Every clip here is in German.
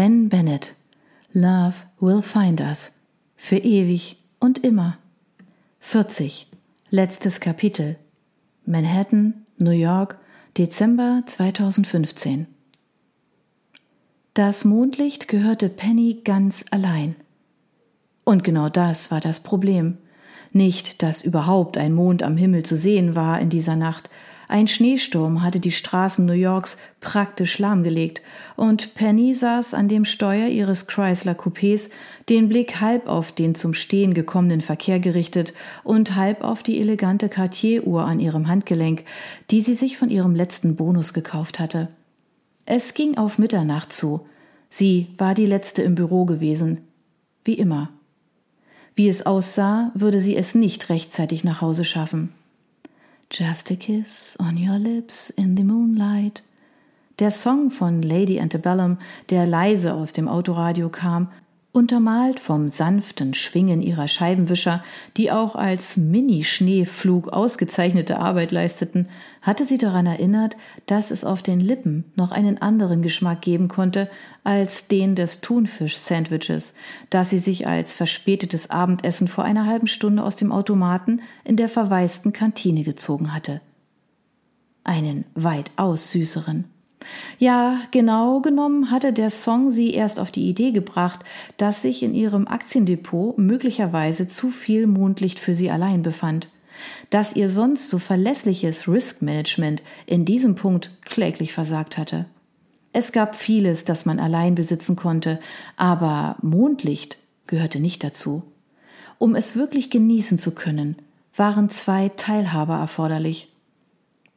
Ben Bennett. Love will find us. Für ewig und immer. 40. Letztes Kapitel. Manhattan, New York, Dezember 2015. Das Mondlicht gehörte Penny ganz allein. Und genau das war das Problem. Nicht, dass überhaupt ein Mond am Himmel zu sehen war in dieser Nacht, ein Schneesturm hatte die Straßen New Yorks praktisch lahmgelegt, und Penny saß an dem Steuer ihres Chrysler Coupés, den Blick halb auf den zum Stehen gekommenen Verkehr gerichtet und halb auf die elegante Cartier-Uhr an ihrem Handgelenk, die sie sich von ihrem letzten Bonus gekauft hatte. Es ging auf Mitternacht zu. Sie war die letzte im Büro gewesen. Wie immer. Wie es aussah, würde sie es nicht rechtzeitig nach Hause schaffen. Just a Kiss on Your Lips in the Moonlight. Der Song von Lady Antebellum, der leise aus dem Autoradio kam, untermalt vom sanften Schwingen ihrer Scheibenwischer, die auch als Mini-Schneeflug ausgezeichnete Arbeit leisteten, hatte sie daran erinnert, dass es auf den Lippen noch einen anderen Geschmack geben konnte als den des Thunfisch-Sandwiches, das sie sich als verspätetes Abendessen vor einer halben Stunde aus dem Automaten in der verwaisten Kantine gezogen hatte. Einen weitaus süßeren. Ja, genau genommen hatte der Song sie erst auf die Idee gebracht, dass sich in ihrem Aktiendepot möglicherweise zu viel Mondlicht für sie allein befand. Dass ihr sonst so verlässliches Risk Management in diesem Punkt kläglich versagt hatte. Es gab vieles, das man allein besitzen konnte, aber Mondlicht gehörte nicht dazu. Um es wirklich genießen zu können, waren zwei Teilhaber erforderlich.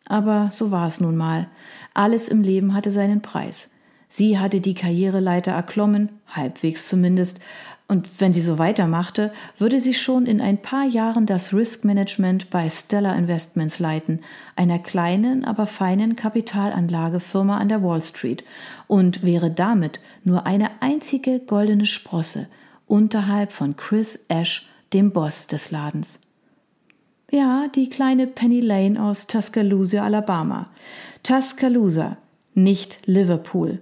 Aber so war es nun mal. Alles im Leben hatte seinen Preis. Sie hatte die Karriereleiter erklommen, halbwegs zumindest, und wenn sie so weitermachte, würde sie schon in ein paar Jahren das Risk Management bei Stellar Investments leiten, einer kleinen, aber feinen Kapitalanlagefirma an der Wall Street, und wäre damit nur eine einzige goldene Sprosse unterhalb von Chris Ash, dem Boss des Ladens. Ja, die kleine Penny Lane aus Tuscaloosa, Alabama. Tuscaloosa, nicht Liverpool.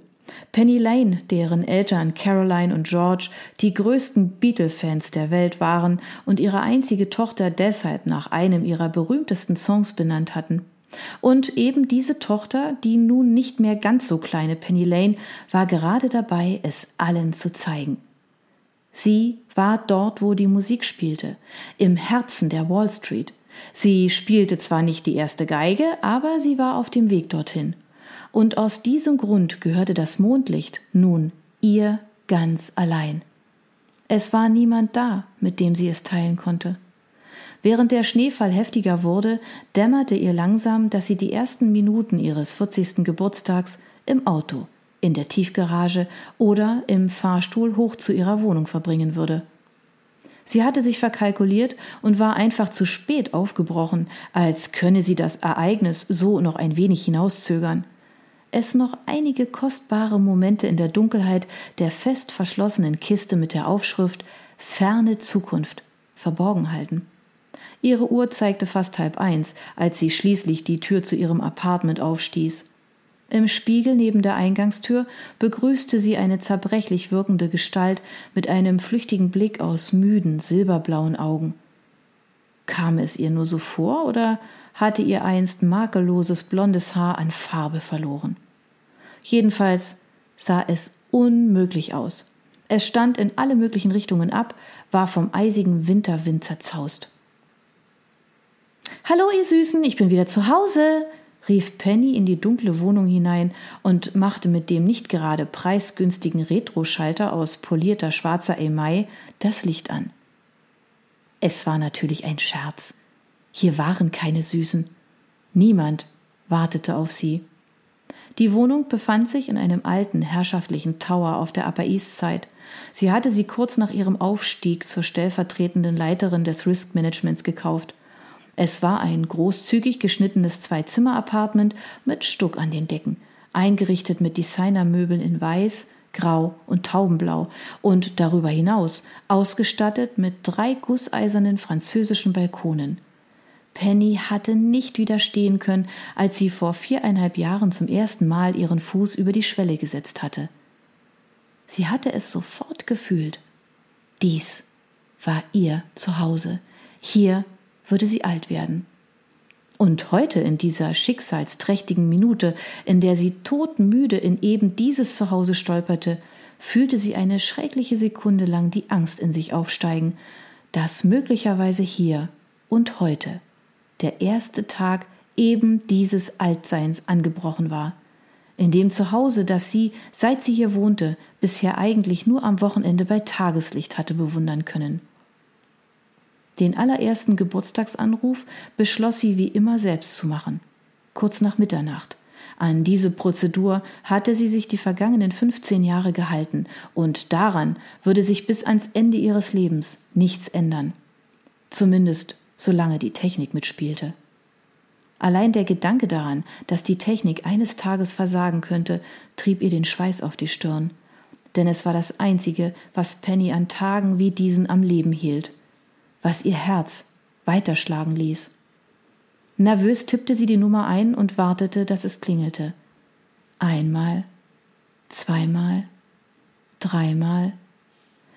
Penny Lane, deren Eltern Caroline und George die größten Beatle-Fans der Welt waren und ihre einzige Tochter deshalb nach einem ihrer berühmtesten Songs benannt hatten. Und eben diese Tochter, die nun nicht mehr ganz so kleine Penny Lane, war gerade dabei, es allen zu zeigen. Sie war dort, wo die Musik spielte, im Herzen der Wall Street, Sie spielte zwar nicht die erste Geige, aber sie war auf dem Weg dorthin. Und aus diesem Grund gehörte das Mondlicht nun ihr ganz allein. Es war niemand da, mit dem sie es teilen konnte. Während der Schneefall heftiger wurde, dämmerte ihr langsam, dass sie die ersten Minuten ihres 40. Geburtstags im Auto, in der Tiefgarage oder im Fahrstuhl hoch zu ihrer Wohnung verbringen würde. Sie hatte sich verkalkuliert und war einfach zu spät aufgebrochen, als könne sie das Ereignis so noch ein wenig hinauszögern. Es noch einige kostbare Momente in der Dunkelheit der fest verschlossenen Kiste mit der Aufschrift Ferne Zukunft verborgen halten. Ihre Uhr zeigte fast halb eins, als sie schließlich die Tür zu ihrem Apartment aufstieß. Im Spiegel neben der Eingangstür begrüßte sie eine zerbrechlich wirkende Gestalt mit einem flüchtigen Blick aus müden, silberblauen Augen. Kam es ihr nur so vor oder hatte ihr einst makelloses blondes Haar an Farbe verloren? Jedenfalls sah es unmöglich aus. Es stand in alle möglichen Richtungen ab, war vom eisigen Winterwind zerzaust. Hallo, ihr Süßen, ich bin wieder zu Hause, rief Penny in die dunkle Wohnung hinein und machte mit dem nicht gerade preisgünstigen Retroschalter aus polierter schwarzer Emaille das Licht an. Es war natürlich ein Scherz. Hier waren keine Süßen. Niemand wartete auf sie. Die Wohnung befand sich in einem alten, herrschaftlichen Tower auf der Upper East Side. Sie hatte sie kurz nach ihrem Aufstieg zur stellvertretenden Leiterin des Risk Managements gekauft. Es war ein großzügig geschnittenes Zwei-Zimmer-Apartment mit Stuck an den Decken, eingerichtet mit Designermöbeln in Weiß, Grau und Taubenblau und darüber hinaus ausgestattet mit drei gusseisernen französischen Balkonen. Penny hatte nicht widerstehen können, als sie vor viereinhalb Jahren zum ersten Mal ihren Fuß über die Schwelle gesetzt hatte. Sie hatte es sofort gefühlt. Dies war ihr Zuhause. Hier würde sie alt werden. Und heute in dieser schicksalsträchtigen Minute, in der sie todmüde in eben dieses Zuhause stolperte, fühlte sie eine schreckliche Sekunde lang die Angst in sich aufsteigen, dass möglicherweise hier und heute der erste Tag eben dieses Altseins angebrochen war, in dem Zuhause, das sie, seit sie hier wohnte, bisher eigentlich nur am Wochenende bei Tageslicht hatte bewundern können. Den allerersten Geburtstagsanruf beschloss sie wie immer selbst zu machen, kurz nach Mitternacht. An diese Prozedur hatte sie sich die vergangenen 15 Jahre gehalten, und daran würde sich bis ans Ende ihres Lebens nichts ändern. Zumindest solange die Technik mitspielte. Allein der Gedanke daran, dass die Technik eines Tages versagen könnte, trieb ihr den Schweiß auf die Stirn. Denn es war das Einzige, was Penny an Tagen wie diesen am Leben hielt was ihr Herz weiterschlagen ließ. Nervös tippte sie die Nummer ein und wartete, dass es klingelte. Einmal, zweimal, dreimal.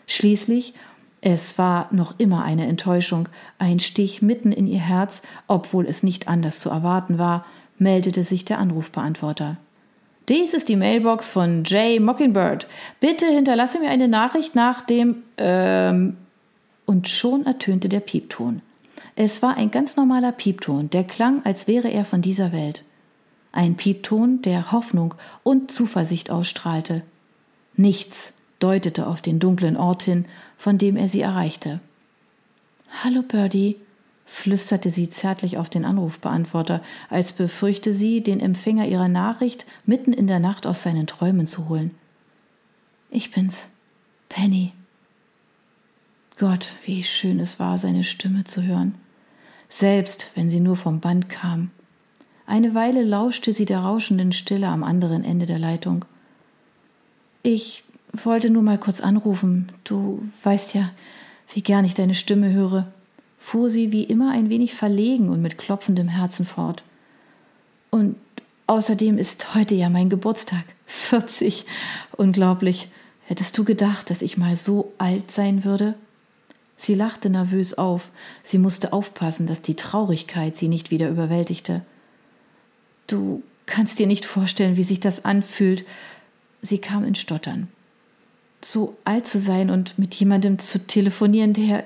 Schließlich, es war noch immer eine Enttäuschung, ein Stich mitten in ihr Herz, obwohl es nicht anders zu erwarten war, meldete sich der Anrufbeantworter. Dies ist die Mailbox von Jay Mockingbird. Bitte hinterlasse mir eine Nachricht nach dem ähm, und schon ertönte der Piepton. Es war ein ganz normaler Piepton, der klang, als wäre er von dieser Welt. Ein Piepton, der Hoffnung und Zuversicht ausstrahlte. Nichts deutete auf den dunklen Ort hin, von dem er sie erreichte. Hallo, Birdie, flüsterte sie zärtlich auf den Anrufbeantworter, als befürchte sie, den Empfänger ihrer Nachricht mitten in der Nacht aus seinen Träumen zu holen. Ich bin's, Penny. Gott, wie schön es war, seine Stimme zu hören, selbst wenn sie nur vom Band kam. Eine Weile lauschte sie der rauschenden Stille am anderen Ende der Leitung. Ich wollte nur mal kurz anrufen. Du weißt ja, wie gern ich deine Stimme höre, fuhr sie wie immer ein wenig verlegen und mit klopfendem Herzen fort. Und außerdem ist heute ja mein Geburtstag. 40. Unglaublich. Hättest du gedacht, dass ich mal so alt sein würde? Sie lachte nervös auf, sie musste aufpassen, dass die Traurigkeit sie nicht wieder überwältigte. Du kannst dir nicht vorstellen, wie sich das anfühlt. Sie kam in Stottern. So alt zu sein und mit jemandem zu telefonieren, der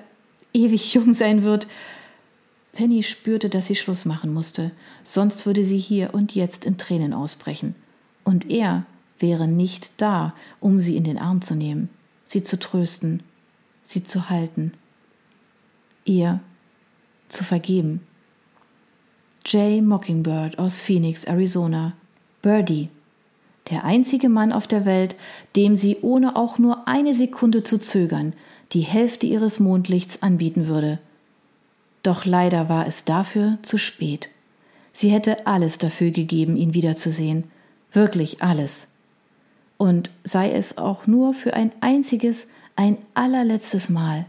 ewig jung sein wird. Penny spürte, dass sie Schluss machen musste, sonst würde sie hier und jetzt in Tränen ausbrechen. Und er wäre nicht da, um sie in den Arm zu nehmen, sie zu trösten, sie zu halten, ihr zu vergeben. Jay Mockingbird aus Phoenix, Arizona. Birdie, der einzige Mann auf der Welt, dem sie ohne auch nur eine Sekunde zu zögern die Hälfte ihres Mondlichts anbieten würde. Doch leider war es dafür zu spät. Sie hätte alles dafür gegeben, ihn wiederzusehen, wirklich alles. Und sei es auch nur für ein einziges, ein allerletztes Mal.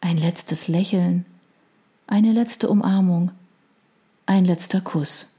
Ein letztes Lächeln, eine letzte Umarmung, ein letzter Kuss.